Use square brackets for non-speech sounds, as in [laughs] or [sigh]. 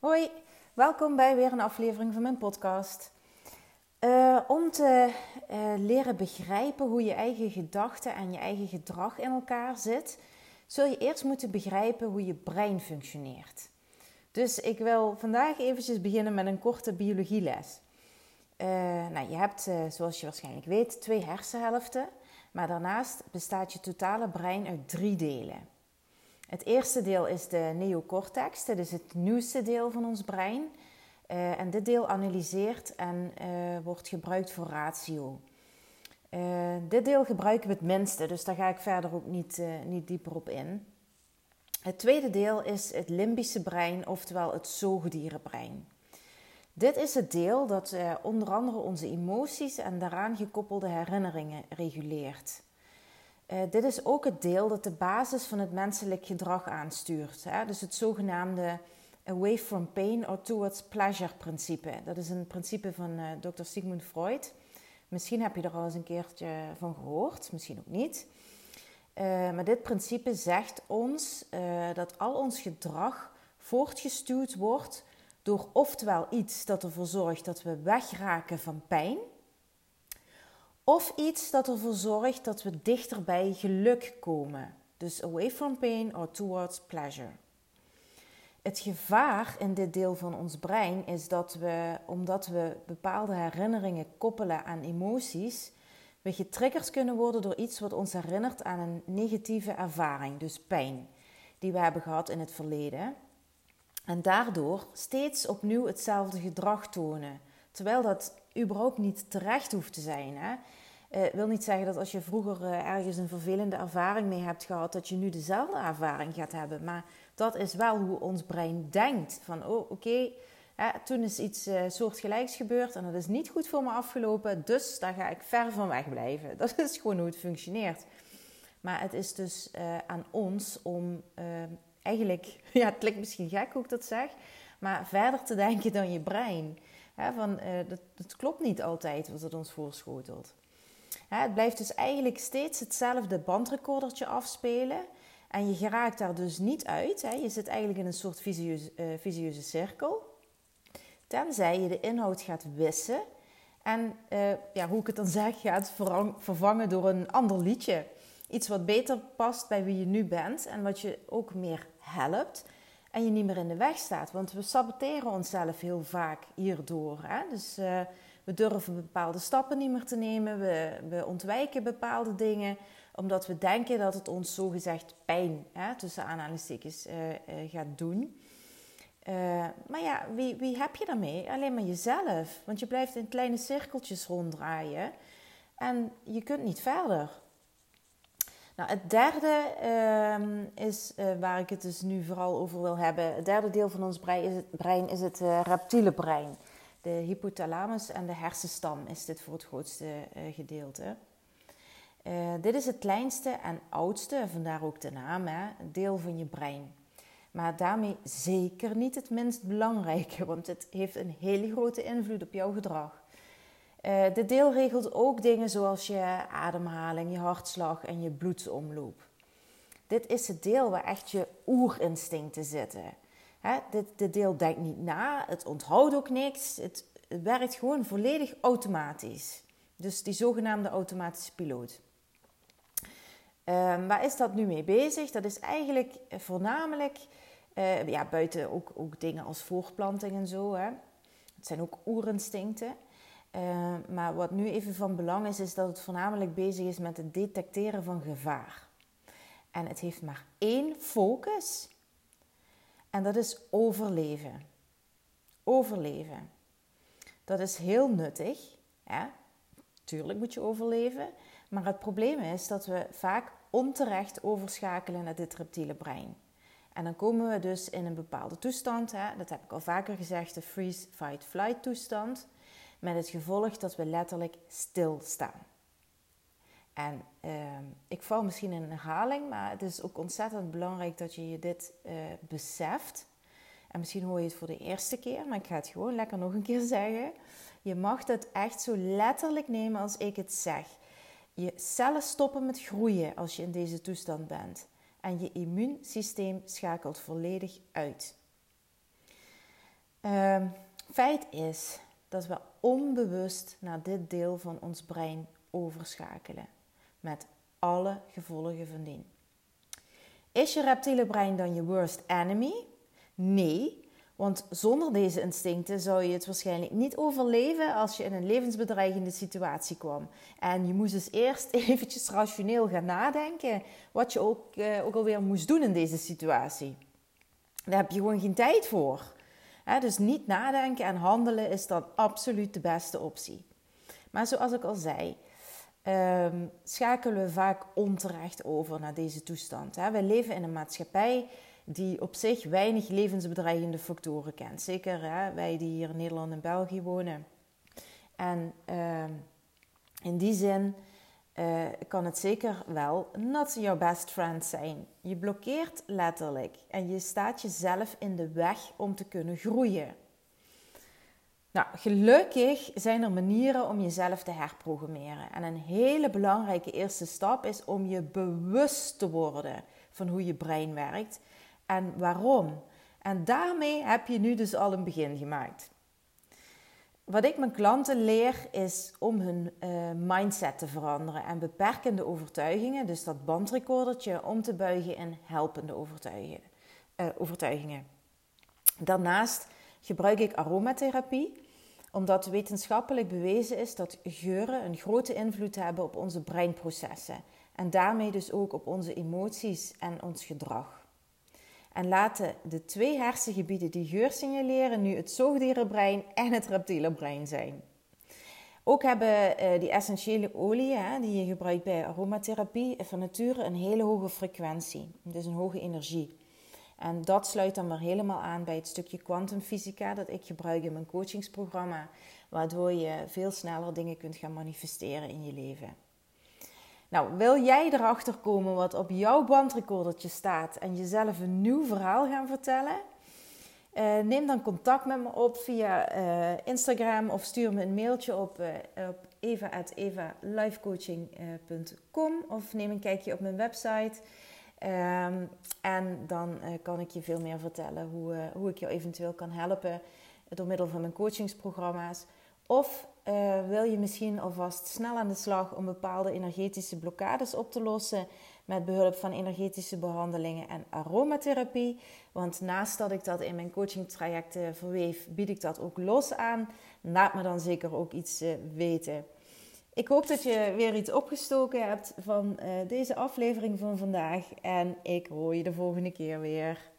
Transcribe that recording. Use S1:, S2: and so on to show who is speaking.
S1: Hoi, welkom bij weer een aflevering van mijn podcast. Uh, om te uh, leren begrijpen hoe je eigen gedachten en je eigen gedrag in elkaar zit, zul je eerst moeten begrijpen hoe je brein functioneert. Dus ik wil vandaag eventjes beginnen met een korte biologieles. Uh, nou, je hebt, zoals je waarschijnlijk weet, twee hersenhelften, maar daarnaast bestaat je totale brein uit drie delen. Het eerste deel is de neocortex, dat is het nieuwste deel van ons brein. Uh, en dit deel analyseert en uh, wordt gebruikt voor ratio. Uh, dit deel gebruiken we het minste, dus daar ga ik verder ook niet, niet dieper op in. Het tweede deel is het limbische brein, oftewel het zoogdierenbrein. Dit is het deel dat onder andere onze emoties en daaraan gekoppelde herinneringen reguleert. Uh, dit is ook het deel dat de basis van het menselijk gedrag aanstuurt. Hè? Dus het zogenaamde away from pain or towards pleasure principe. Dat is een principe van uh, Dr. Sigmund Freud. Misschien heb je er al eens een keertje van gehoord, misschien ook niet. Maar dit principe zegt ons dat al ons gedrag voortgestuurd wordt door oftewel iets dat ervoor zorgt dat we wegraken van pijn of iets dat ervoor zorgt dat we dichter bij geluk komen. Dus away from pain or towards pleasure. Het gevaar in dit deel van ons brein is dat we, omdat we bepaalde herinneringen koppelen aan emoties, we getriggerd kunnen worden door iets wat ons herinnert aan een negatieve ervaring, dus pijn, die we hebben gehad in het verleden. En daardoor steeds opnieuw hetzelfde gedrag tonen. Terwijl dat überhaupt niet terecht hoeft te zijn. Hè? Uh, wil niet zeggen dat als je vroeger uh, ergens een vervelende ervaring mee hebt gehad, dat je nu dezelfde ervaring gaat hebben. Maar dat is wel hoe ons brein denkt. Van, oh oké, toen is iets uh, soortgelijks gebeurd en dat is niet goed voor me afgelopen, dus daar ga ik ver van weg blijven. [laughs] Dat is gewoon hoe het functioneert. Maar het is dus aan ons om eigenlijk, [laughs] ja, het klinkt misschien gek hoe ik dat zeg, maar verder te denken dan je brein. Van, dat, dat klopt niet altijd wat het ons voorschotelt het blijft dus eigenlijk steeds hetzelfde bandrecordertje afspelen. En je geraakt daar dus niet uit. Je zit eigenlijk in een soort visieuze, uh, visieuze cirkel. Tenzij je de inhoud gaat wissen. En uh, ja, hoe ik het dan zeg, gaat vervangen door een ander liedje. Iets wat beter past bij wie je nu bent. En wat je ook meer helpt. En je niet meer in de weg staat. Want we saboteren onszelf heel vaak hierdoor. Hè? Dus... Uh, we durven bepaalde stappen niet meer te nemen. We, we ontwijken bepaalde dingen omdat we denken dat het ons zogezegd pijn, hè, tussen aanhalingstekens, uh, gaat doen. Maar ja, wie, wie heb je daarmee? Alleen maar jezelf. Want je blijft in kleine cirkeltjes ronddraaien en je kunt niet verder. Nou, het derde ehm, is waar ik het dus nu vooral over wil hebben. Het derde deel van ons brein is het, het reptiele brein de hypothalamus en de hersenstam is dit voor het grootste uh, gedeelte. Dit is het kleinste en oudste, vandaar ook de naam, hè, deel van je brein. Maar daarmee zeker niet het minst belangrijke, want het heeft een hele grote invloed op jouw gedrag. Uh, dit deel regelt ook dingen zoals je ademhaling, je hartslag en je bloedsomloop. Dit is het deel waar echt je oerinstincten zitten. Hè, dit, deel denkt niet na, het onthoudt ook niks. Het, werkt gewoon volledig automatisch. Dus die zogenaamde automatische piloot. Um, waar is dat nu mee bezig? Dat is eigenlijk voornamelijk, uh, ja, buiten ook, ook dingen als voortplanting en zo. Hè. Het zijn ook oerinstincten. Uh, maar wat nu even van belang is, is dat het voornamelijk bezig is met het detecteren van gevaar. En het heeft maar één focus. En dat is overleven. Overleven. Dat is heel nuttig. Tuurlijk moet je overleven. Maar het probleem is dat we vaak onterecht overschakelen naar dit reptiele brein. En dan komen we dus in een bepaalde toestand. Hè? Dat heb ik al vaker gezegd, de freeze, fight, flight toestand. Met het gevolg dat we letterlijk stilstaan. En uh, ik val misschien in een herhaling, maar het is ook ontzettend belangrijk dat je je dit uh, beseft. En misschien hoor je het voor de eerste keer, maar ik ga het gewoon lekker nog een keer [laughs] zeggen. Je mag het echt zo letterlijk nemen als ik het zeg. Je cellen stoppen met groeien als je in deze toestand bent. En je immuunsysteem schakelt volledig uit. Ehm, feit is dat we onbewust naar dit deel van ons brein overschakelen. Met alle gevolgen van dien. Is je reptiele brein dan je worst enemy? Nee, want zonder deze instincten zou je het waarschijnlijk niet overleven als je in een levensbedreigende situatie kwam. En je moest dus eerst [laughs] eventjes rationeel gaan nadenken wat je ook, eh, ook alweer moest doen in deze situatie. Daar heb je gewoon geen tijd voor. Dus niet nadenken en handelen is dan absoluut de beste optie. Maar zoals ik al zei, ehm, schakelen we vaak onterecht over naar deze toestand. Hè. We leven in een maatschappij die op zich weinig levensbedreigende factoren kent. Zeker wij die hier in Nederland en België wonen. En ehm, in die zin uh, kan het zeker wel not your best friend zijn. Je blokkeert letterlijk en je staat jezelf in de weg om te kunnen groeien. Nou, gelukkig zijn er manieren om jezelf te herprogrammeren. En een hele belangrijke eerste stap is om je bewust te worden van hoe je brein werkt en waarom. En daarmee heb je nu dus al een begin gemaakt. Wat ik mijn klanten leer is om hun uh, mindset te veranderen en beperkende overtuigingen, dus dat bandrecordertje, om te buigen in helpende overtuigingen. Uh, overtuigingen. Daarnaast gebruik ik aromatherapie, omdat wetenschappelijk bewezen is dat geuren een grote invloed hebben op onze breinprocessen en daarmee dus ook op onze emoties en ons gedrag. En laten de twee hersengebieden die geur signaleren nu het zoogdierenbrein en het reptiele brein zijn. Ook hebben uh, die essentiële oliën die je gebruikt bij aromatherapie van nature een hele hoge frequentie, dus een hoge energie. En dat sluit dan weer helemaal aan bij het stukje kwantumfysica dat ik gebruik in mijn coachingsprogramma, waardoor je veel sneller dingen kunt gaan manifesteren in je leven. Nou, wil jij erachter komen wat op jouw bandrecordertje staat en jezelf een nieuw verhaal gaan vertellen? Uh, neem dan contact met me op via uh, Instagram of stuur me een mailtje op, uh, op eva.evalifecoaching.com of neem een kijkje op mijn website. Um, en dan kan ik je veel meer vertellen hoe, hoe ik jou eventueel kan helpen door middel van mijn coachingsprogramma's. Of uh, wil je misschien alvast snel aan de slag om bepaalde energetische blokkades op te lossen met behulp van energetische behandelingen en aromatherapie. Want naast dat ik dat in mijn coachingtrajecten verweef, bied ik dat ook los aan. Laat me dan zeker ook iets uh, weten. Ik hoop dat je weer iets opgestoken hebt van deze aflevering van vandaag. En ik hoor je de volgende keer weer.